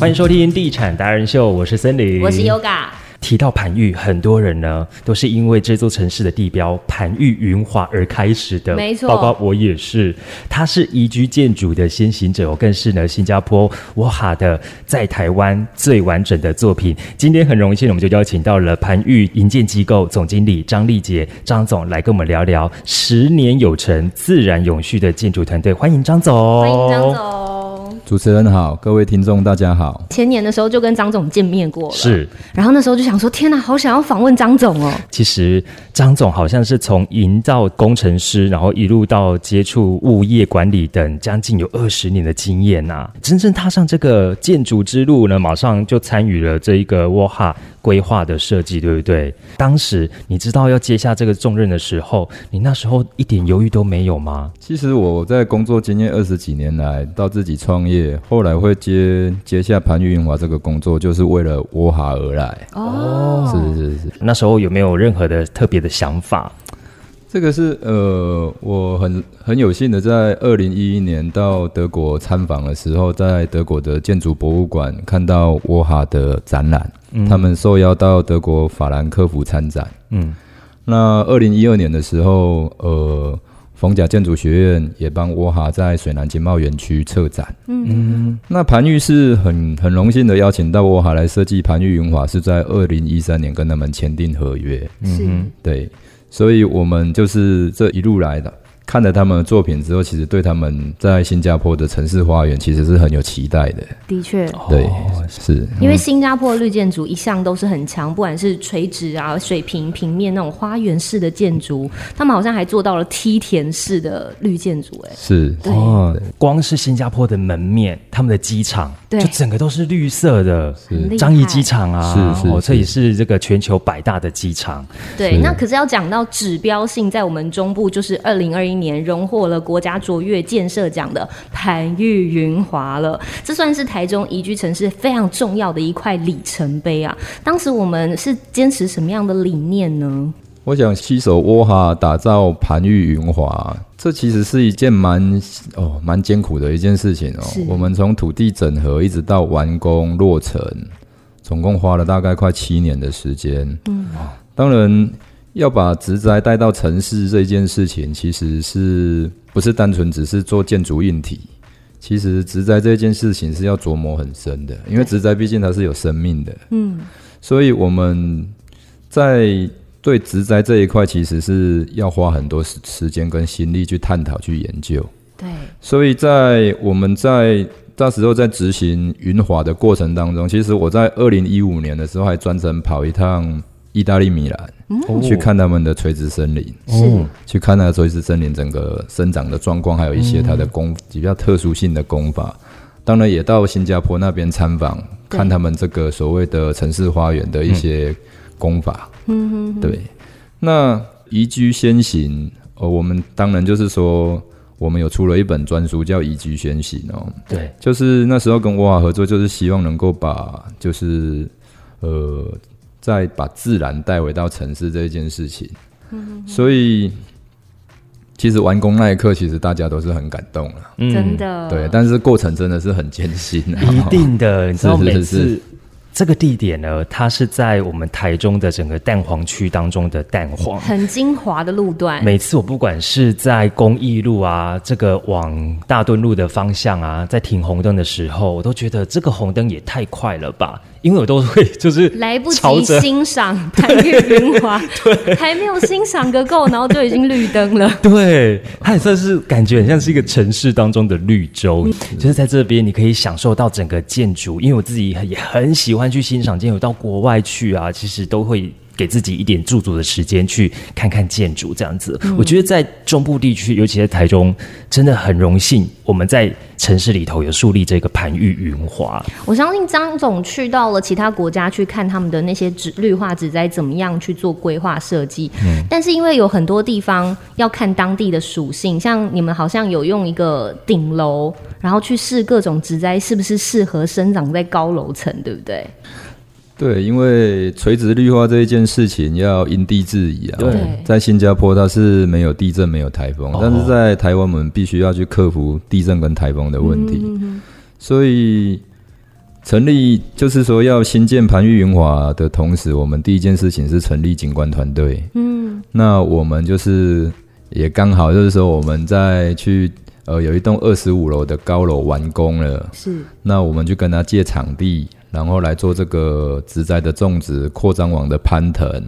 欢迎收听《地产达人秀》，我是森林，我是 Yoga。提到盘玉，很多人呢都是因为这座城市的地标盘玉云华而开始的，没错包括我也是。它是宜居建筑的先行者，我更是呢新加坡沃哈的在台湾最完整的作品。今天很荣幸，我们就邀请到了盘玉营建机构总经理张丽杰张总来跟我们聊聊十年有成、自然永续的建筑团队。欢迎张总，欢迎张总。主持人好，各位听众大家好。前年的时候就跟张总见面过了，是。然后那时候就想说，天哪，好想要访问张总哦。其实张总好像是从营造工程师，然后一路到接触物业管理等，将近有二十年的经验呐。真正踏上这个建筑之路呢，马上就参与了这一个沃哈规划的设计，对不对？当时你知道要接下这个重任的时候，你那时候一点犹豫都没有吗？其实我在工作经验二十几年来，到自己创业。后来会接接下潘玉云华这个工作，就是为了沃哈而来。哦，是是是。那时候有没有任何的特别的想法？这个是呃，我很很有幸的在二零一一年到德国参访的时候，在德国的建筑博物馆看到沃哈的展览，他们受邀到德国法兰克福参展。嗯，那二零一二年的时候，呃。逢甲建筑学院也帮沃哈在水南经贸园区策展。嗯，那盘玉是很很荣幸的邀请到沃哈来设计盘玉云华，是在二零一三年跟他们签订合约。嗯，对，所以我们就是这一路来的。看了他们的作品之后，其实对他们在新加坡的城市花园其实是很有期待的。的确，对，是因为新加坡的绿建筑一向都是很强，不管是垂直啊、水平、平面那种花园式的建筑，他们好像还做到了梯田式的绿建筑。哎，是哦，光是新加坡的门面，他们的机场，就整个都是绿色的。樟宜机场啊，是是，这也是这个全球百大的机场。对，那可是要讲到指标性，在我们中部就是二零二一。年荣获了国家卓越建设奖的盘玉云华了，这算是台中宜居城市非常重要的一块里程碑啊！当时我们是坚持什么样的理念呢？我想携手沃哈打造盘玉云华，这其实是一件蛮哦蛮艰苦的一件事情哦。我们从土地整合一直到完工落成，总共花了大概快七年的时间。嗯，当然。要把植栽带到城市这件事情，其实是不是单纯只是做建筑硬体？其实植栽这件事情是要琢磨很深的，因为植栽毕竟它是有生命的。嗯，所以我们在对植栽这一块，其实是要花很多时时间跟心力去探讨、去研究。对，所以在我们在那时候在执行云华的过程当中，其实我在二零一五年的时候还专程跑一趟。意大利米兰去看他们的垂直森林，是。去看那个垂直森林整个生长的状况，还有一些它的工比较特殊性的工法。当然也到新加坡那边参访，看他们这个所谓的城市花园的一些工法。嗯哼对。那宜居先行，呃，我们当然就是说，我们有出了一本专书叫《宜居先行》哦。对，就是那时候跟沃瓦合作，就是希望能够把就是呃。再把自然带回到城市这一件事情，所以其实完工那一刻，其实大家都是很感动了，真的。对，但是过程真的是很艰辛，一定的。你知道 每次。这个地点呢，它是在我们台中的整个蛋黄区当中的蛋黄，很精华的路段。每次我不管是在公益路啊，这个往大墩路的方向啊，在停红灯的时候，我都觉得这个红灯也太快了吧，因为我都会就是来不及欣赏 台月云华，对，还没有欣赏个够，然后就已经绿灯了。对，它也算是感觉很像是一个城市当中的绿洲，就是在这边你可以享受到整个建筑，因为我自己也很喜欢。去欣赏建筑，到国外去啊，其实都会给自己一点驻足的时间，去看看建筑这样子。我觉得在中部地区，尤其在台中，真的很荣幸，我们在城市里头有树立这个盘玉云华。我相信张总去到了其他国家去看他们的那些植绿化植栽怎么样去做规划设计，嗯，但是因为有很多地方要看当地的属性，像你们好像有用一个顶楼。然后去试各种植栽是不是适合生长在高楼层，对不对？对，因为垂直绿化这一件事情要因地制宜啊。对，在新加坡它是没有地震、没有台风，但是在台湾我们必须要去克服地震跟台风的问题。所以成立就是说要新建盘玉云华的同时，我们第一件事情是成立景观团队。嗯，那我们就是也刚好就是说我们在去呃有一栋二十五楼的高楼完工了，是，那我们就跟他借场地，然后来做这个植栽的种植、扩张网的攀藤，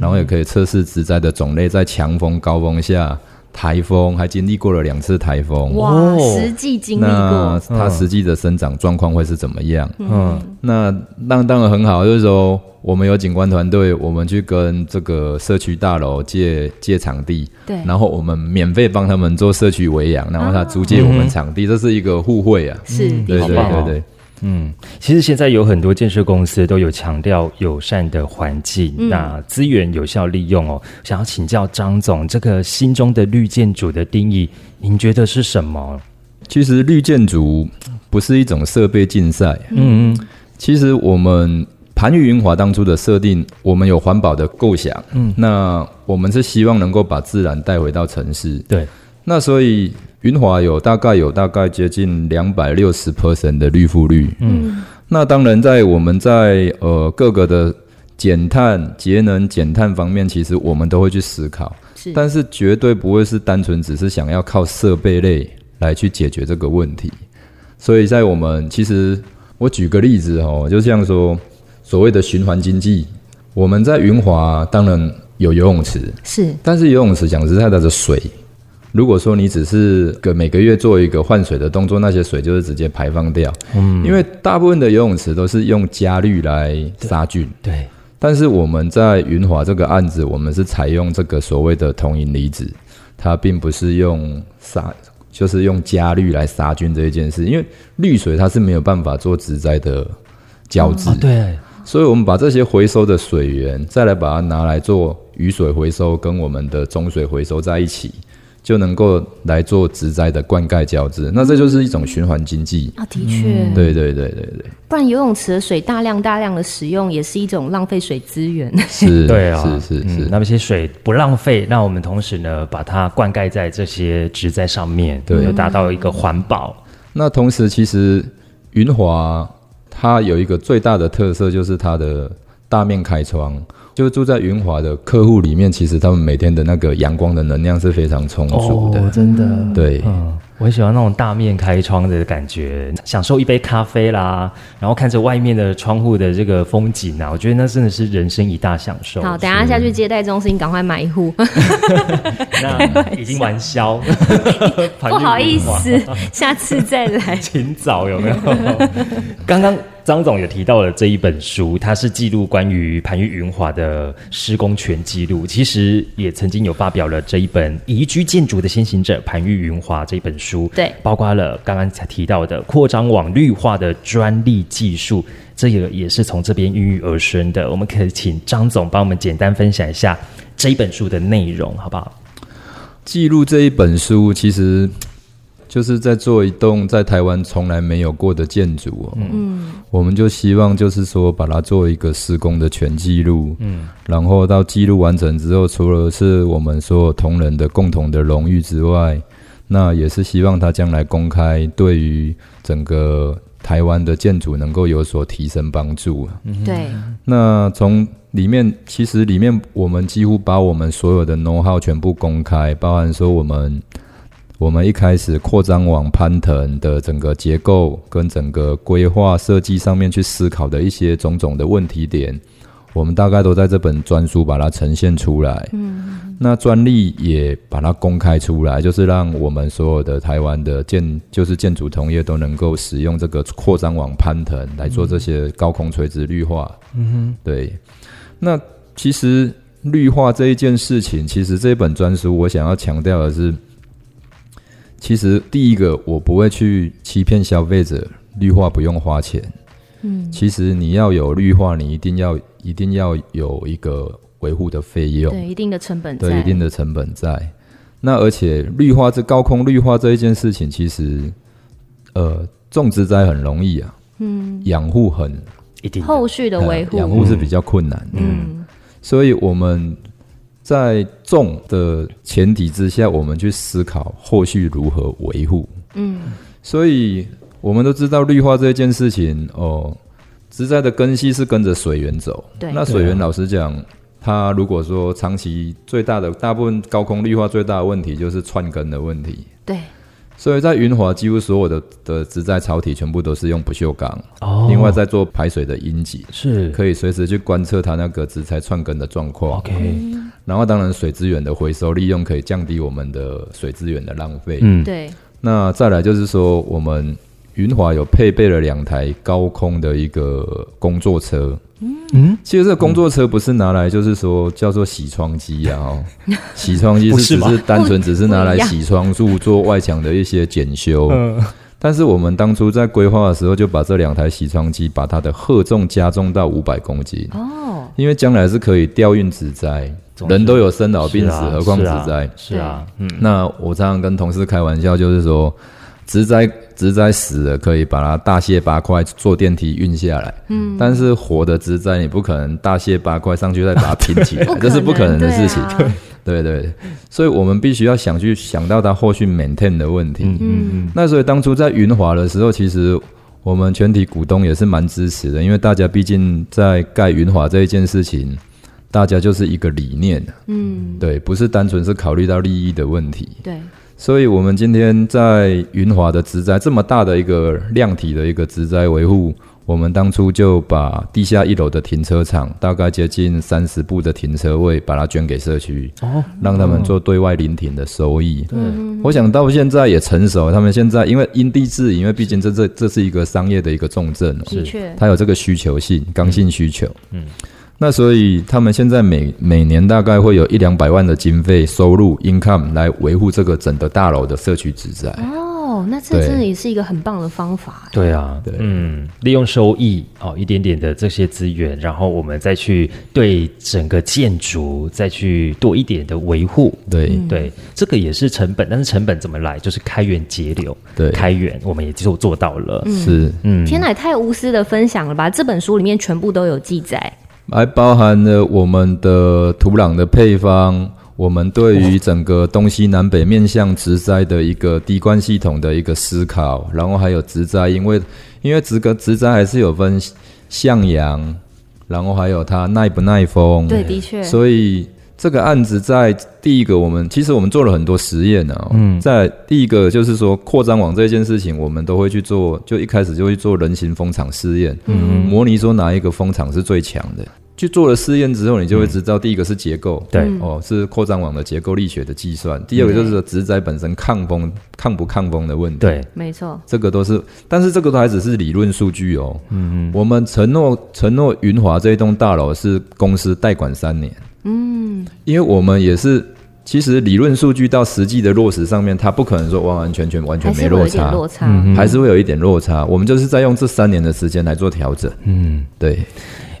然后也可以测试植栽的种类，在强风高风下。台风还经历过了两次台风，哇，哦。实际经历那过，它实际的生长状况会是怎么样？嗯，那那当然很好，就是说我们有景观团队，我们去跟这个社区大楼借借场地，对。然后我们免费帮他们做社区维养，然后他租借我们场地，这是一个互惠啊。是，对对对对，嗯，其实现在有很多建设公司都有强调友善的环境，那资源有效利用哦。想要请教张总，这个心中的绿建筑的定义，您觉得是什么？其实绿建筑不是一种设备竞赛，嗯嗯。其实我们盘玉云华当初的设定，我们有环保的构想，嗯，那我们是希望能够把自然带回到城市，对，那所以云华有大概有大概接近两百六十 percent 的绿覆率，嗯，那当然在我们在呃各个的减碳、节能、减碳方面，其实我们都会去思考，是，但是绝对不会是单纯只是想要靠设备类来去解决这个问题。所以在我们其实我举个例子哦，就像说所谓的循环经济，我们在云华当然有游泳池，是。但是游泳池讲实在的，的水，如果说你只是个每个月做一个换水的动作，那些水就是直接排放掉。嗯，因为大部分的游泳池都是用加氯来杀菌，对，但是我们在云华这个案子，我们是采用这个所谓的铜银离子，它并不是用杀，就是用加氯来杀菌这一件事，因为氯水它是没有办法做植栽的胶质。啊对，所以我们把这些回收的水源，再来把它拿来做雨水回收，跟我们的中水回收在一起，就能够来做植栽的灌溉浇治。那这就是一种循环经济。啊，的确，对对对对对，不然游泳池的水大量大量的使用，也是一种浪费水资源。是，对啊，是是是，嗯那么些水不浪费，那我们同时呢，把它灌溉在这些植栽上面，对就达到一个环保。那同时，其实云华它有一个最大的特色，就是它的大面开窗。就住在云华的客户里面，其实他们每天的那个阳光的能量是非常充足的。真的，对，嗯，我很喜欢那种大面开窗的感觉，享受一杯咖啡啦，然后看着外面的窗户的这个风景啊，我觉得那真的是人生一大享受。好，等一下下去接待中心，赶快买一户。那已经完销，不好意思，下次再来。请早有没有？刚刚张总也提到了这一本书，它是记录关于盘玉云华的施工全记录。其实也曾经有发表了这一本《宜居建筑的先行者盘玉云华》这一本书，对包括了刚刚才提到的扩张网绿化的专利技术，这个也是从这边孕育而生的。我们可以请张总帮我们简单分享一下这一本书的内容，好不好？记录这一本书，其实就是在做一栋在台湾从来没有过的建筑哦。嗯，我们就希望就是说把它做一个施工的全记录。嗯，然后到记录完成之后，除了是我们所有同仁的共同的荣誉之外，那也是希望它将来公开，对于整个台湾的建筑能够有所提升帮助。对，那从里面，其实里面我们几乎把我们所有的 know how 全部公开，包含说我们我们一开始扩张往攀藤的整个结构跟整个规划设计上面去思考的一些种种的问题点，我们大概都在这本专书把它呈现出来。嗯，那专利也把它公开出来，就是让我们所有的台湾的建就是建筑同业都能够使用这个扩张网攀藤来做这些高空垂直绿化。嗯哼，对。那其实绿化这一件事情，其实这本专书我想要强调的是，其实第一个我不会去欺骗消费者，绿化不用花钱。嗯，其实你要有绿化，你一定要一定要有一个维护的费用，对，一定的成本在，对，一定的成本在。那而且绿化这高空绿化这一件事情，其实呃种植栽很容易啊，嗯，养护很一定后续的维护呃养护是比较困难的。嗯，所以我们在种的前提之下，我们去思考后续如何维护。嗯，所以我们都知道绿化这件事情哦，植栽的根系是跟着水源走。对那水源老实讲，它如果说长期最大的大部分高空绿化最大的问题就是串根的问题。对，所以在云华几乎所有的的植栽草体全部都是用不锈钢，哦另外在做排水的阴脊，是可以随时去观测它那个植材串根的状况。OK，然后当然水资源的回收利用可以降低我们的水资源的浪费。嗯，对，那再来就是说，我们云华有配备了两台高空的一个工作车。嗯，其实这个工作车不是拿来就是说叫做洗窗机啊，哦，洗窗机是只是单纯只是拿来洗窗柱做外墙的一些检修。嗯。但是我们当初在规划的时候，就把这两台洗窗机把它的荷重加重到五百公斤，哦，因为将来是可以调运植栽，人都有生老病死，啊何况植栽。是啊，嗯，那我常常跟同事开玩笑，就是说，植栽植栽死了可以把它大卸八块，坐电梯运下来。嗯，但是活的植栽你不可能大卸八块上去再把它拼起来，这是不可能的事情。对啊 对对，所以我们必须要想去想到它后续 maintain 的问题。嗯嗯嗯，那所以当初在云华的时候，其实我们全体股东也是蛮支持的，因为大家毕竟在盖云华这一件事情，大家就是一个理念，嗯，对，不是单纯是考虑到利益的问题。对，所以，我们今天在云华的植栽这么大的一个量体的一个植栽维护，我们当初就把地下一楼的停车场，大概接近三十部的停车位，把它捐给社区，哦，让他们做对外临停的收益。对，我想到现在也成熟，他们现在因为因地制宜，因为毕竟这这这是一个商业的一个重镇哦，的确，它有这个需求性，刚性需求。嗯，那所以他们现在每每年大概会有一两百万的经费收入 income 来维护这个整个大楼的社区植栽。哦，那这真的也是一个很棒的方法。对啊，对嗯，利用收益哦，一点点的这些资源，然后我们再去对整个建筑再去多一点的维护。对对，这个也是成本，但是成本怎么来？就是开源节流。对开源我们也就做到了。是，嗯，天哪，太无私的分享了吧！这本书里面全部都有记载。还包含了我们的土壤的配方，我们对于整个东西南北面向植栽的一个滴灌系统的一个思考，然后还有植栽，因为因为植个植栽还是有分向阳，然后还有它耐不耐风，对，的确，所以这个案子在第一个，我们其实我们做了很多实验啊。嗯，在第一个就是说扩张网这件事情，我们都会去做，就一开始就会做人形风场试验，嗯，模拟说哪一个风场是最强的。去做了试验之后，你就会知道，第一个是结构，对哦，是扩张网的结构力学的计算；第二个就是说植栽本身抗风、抗不抗风的问题。对，没错，这个都是，但是这个都还只是理论数据哦。嗯嗯，我们承诺承诺云华这一栋大楼是公司代管三年。嗯，因为我们也是，其实理论数据到实际的落实上面，它不可能说完完全全完全没落差，落差。还是会有一点落差。我们就是在用这三年的时间来做调整。嗯。对，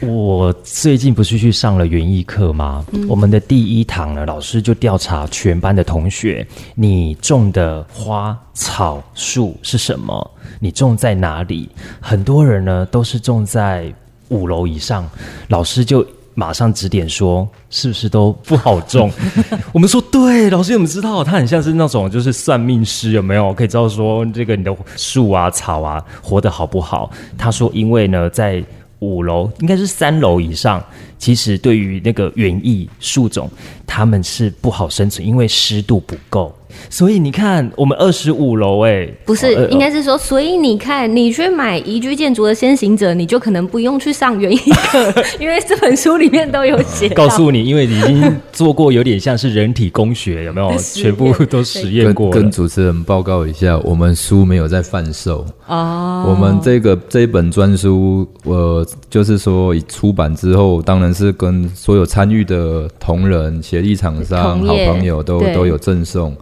我最近不是去上了园艺课吗？我们的第一堂呢，老师就调查全班的同学，你种的花草树是什么？你种在哪里？很多人呢都是种在五楼以上，老师就。马上指点说，是不是都不好种？我们说对，老师我们知道，他很像是那种就是算命师，有没有可以知道说这个你的树啊草啊活得好不好？他说，因为呢在五楼应该是三楼以上，其实对于那个园艺树种，他们是不好生存，因为湿度不够。所以你看，我们二十五楼，哎，不是，呃应该是说，所以你看，你去买宜居建筑的先行者，你就可能不用去上园艺课，因为这本书里面都有写。告诉你，因为你已经做过有点像是人体工学，有没有？全部都实验跟过了跟。主持人报告一下，我们书没有在贩售。哦，我们这个这一本专书，呃，就是说出版之后，当然是跟所有参与的同仁、协力厂商、好朋友都都有赠送。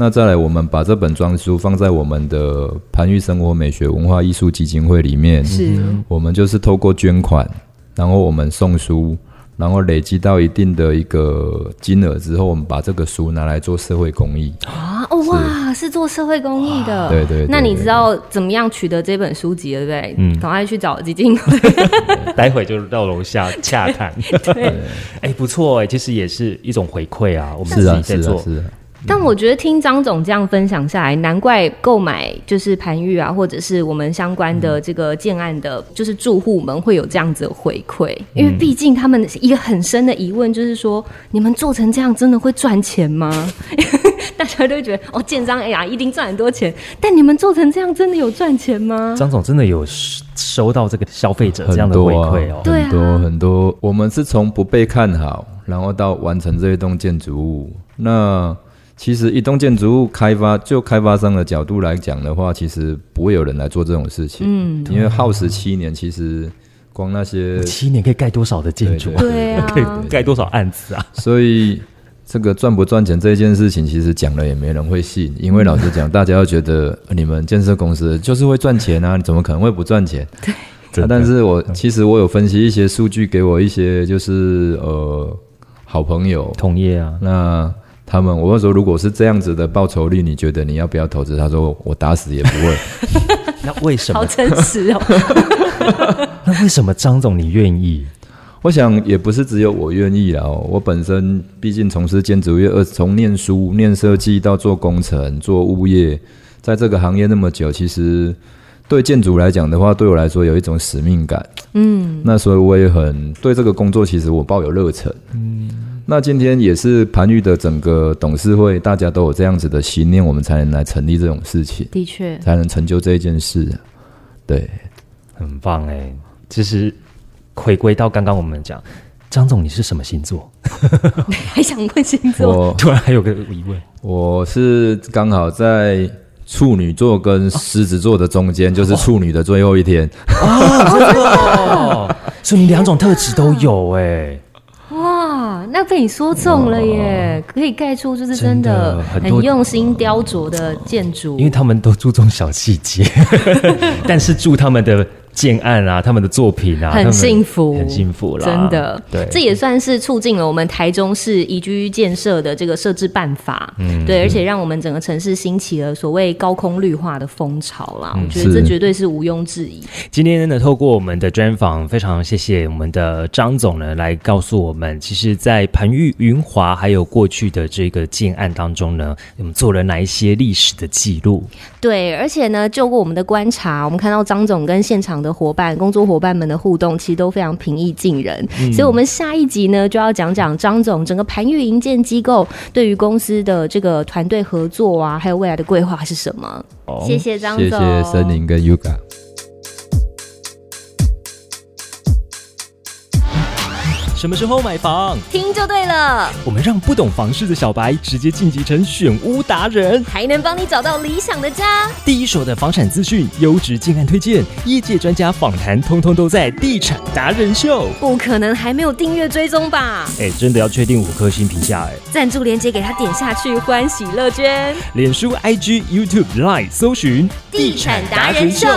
那再来，我们把这本专书放在我们的盘玉生活美学文化艺术基金会里面，是我们就是透过捐款，然后我们送书，然后累积到一定的一个金额之后，我们把这个书拿来做社会公益。啊，哦哇，是做社会公益的。对对对那你知道怎么样取得这本书籍了，对不对？嗯赶快去找基金会。待会就到楼下洽谈。对，哎，不错哎，其实也是一种回馈啊。我们是啊，是啊是啊。但我觉得听张总这样分享下来，难怪购买就是盘玉啊，或者是我们相关的这个建案的，就是住户们会有这样子的回馈，因为毕竟他们一个很深的疑问就是说，你们做成这样真的会赚钱吗？大家都觉得哦，建商哎呀一定赚很多钱，但你们做成这样真的有赚钱吗？张总真的有收到这个消费者这样的回馈哦，很多很多。我们是从不被看好，然后到完成这一栋建筑物，那。其实一栋建筑物开发，就开发商的角度来讲的话，其实不会有人来做这种事情。嗯，因为耗时七年，其实光那些七年可以盖多少的建筑？对啊，可以盖多少案子啊？所以这个赚不赚钱这件事情，其实讲了也没人会信。因为老实讲，大家要觉得你们建设公司就是会赚钱啊，你怎么可能会不赚钱？对，但是我其实我有分析一些数据，给我一些就是呃好朋友同业啊，那。他们，我说，如果是这样子的报酬率，你觉得你要不要投资？他说，我打死也不会。那为什么？好真实哦。那为什么张总你愿意？我想也不是只有我愿意啦。我本身毕竟从事建筑业，二从念书、念设计到做工程、做物业，在这个行业那么久，其实对建筑来讲的话，对我来说有一种使命感。嗯。那所以我也很对这个工作，其实我抱有热忱。嗯。那今天也是盘玉的整个董事会，大家都有这样子的信念，我们才能来成立这种事情，的确，才能成就这一件事。对，很棒哎。其实回归到刚刚我们讲，张总你是什么星座？还想问星座？突然还有个疑问，我是刚好在处女座跟狮子座的中间，就是处女的最后一天。哦，所以你两种特质都有哎。哇，那被你说中了耶！可以盖出就是真的很用心雕琢的建筑，因为他们都注重小细节，但是住他们的。建案啊，他们的作品啊，很幸福，很幸福了，真的。对，这也算是促进了我们台中市宜居建设的这个设置办法。嗯，对，而且让我们整个城市兴起了所谓高空绿化的风潮啦。我觉得这绝对是毋庸置疑。今天呢，透过我们的专访，非常谢谢我们的张总呢，来告诉我们，其实，在盘玉云华还有过去的这个建案当中呢，我们做了哪一些历史的记录？对，而且呢，就过我们的观察，我们看到张总跟现场的伙伴、工作伙伴们的互动，其实都非常平易近人。所以，我们下一集呢，就要讲讲张总整个盘玉营建机构对于公司的这个团队合作啊，还有未来的规划是什么。谢谢张总，谢谢森林跟 Yuga。什么时候买房？听就对了。我们让不懂房事的小白直接晋级成选屋达人，还能帮你找到理想的家。第一手的房产资讯、优质建案推荐、业界专家访谈，通通都在地产达人秀。不可能还没有订阅追踪吧？哎，真的要确定五颗星评价哎。赞助链接给他点下去，欢喜乐捐。脸书、IG、YouTube、Line 搜寻地产达人秀。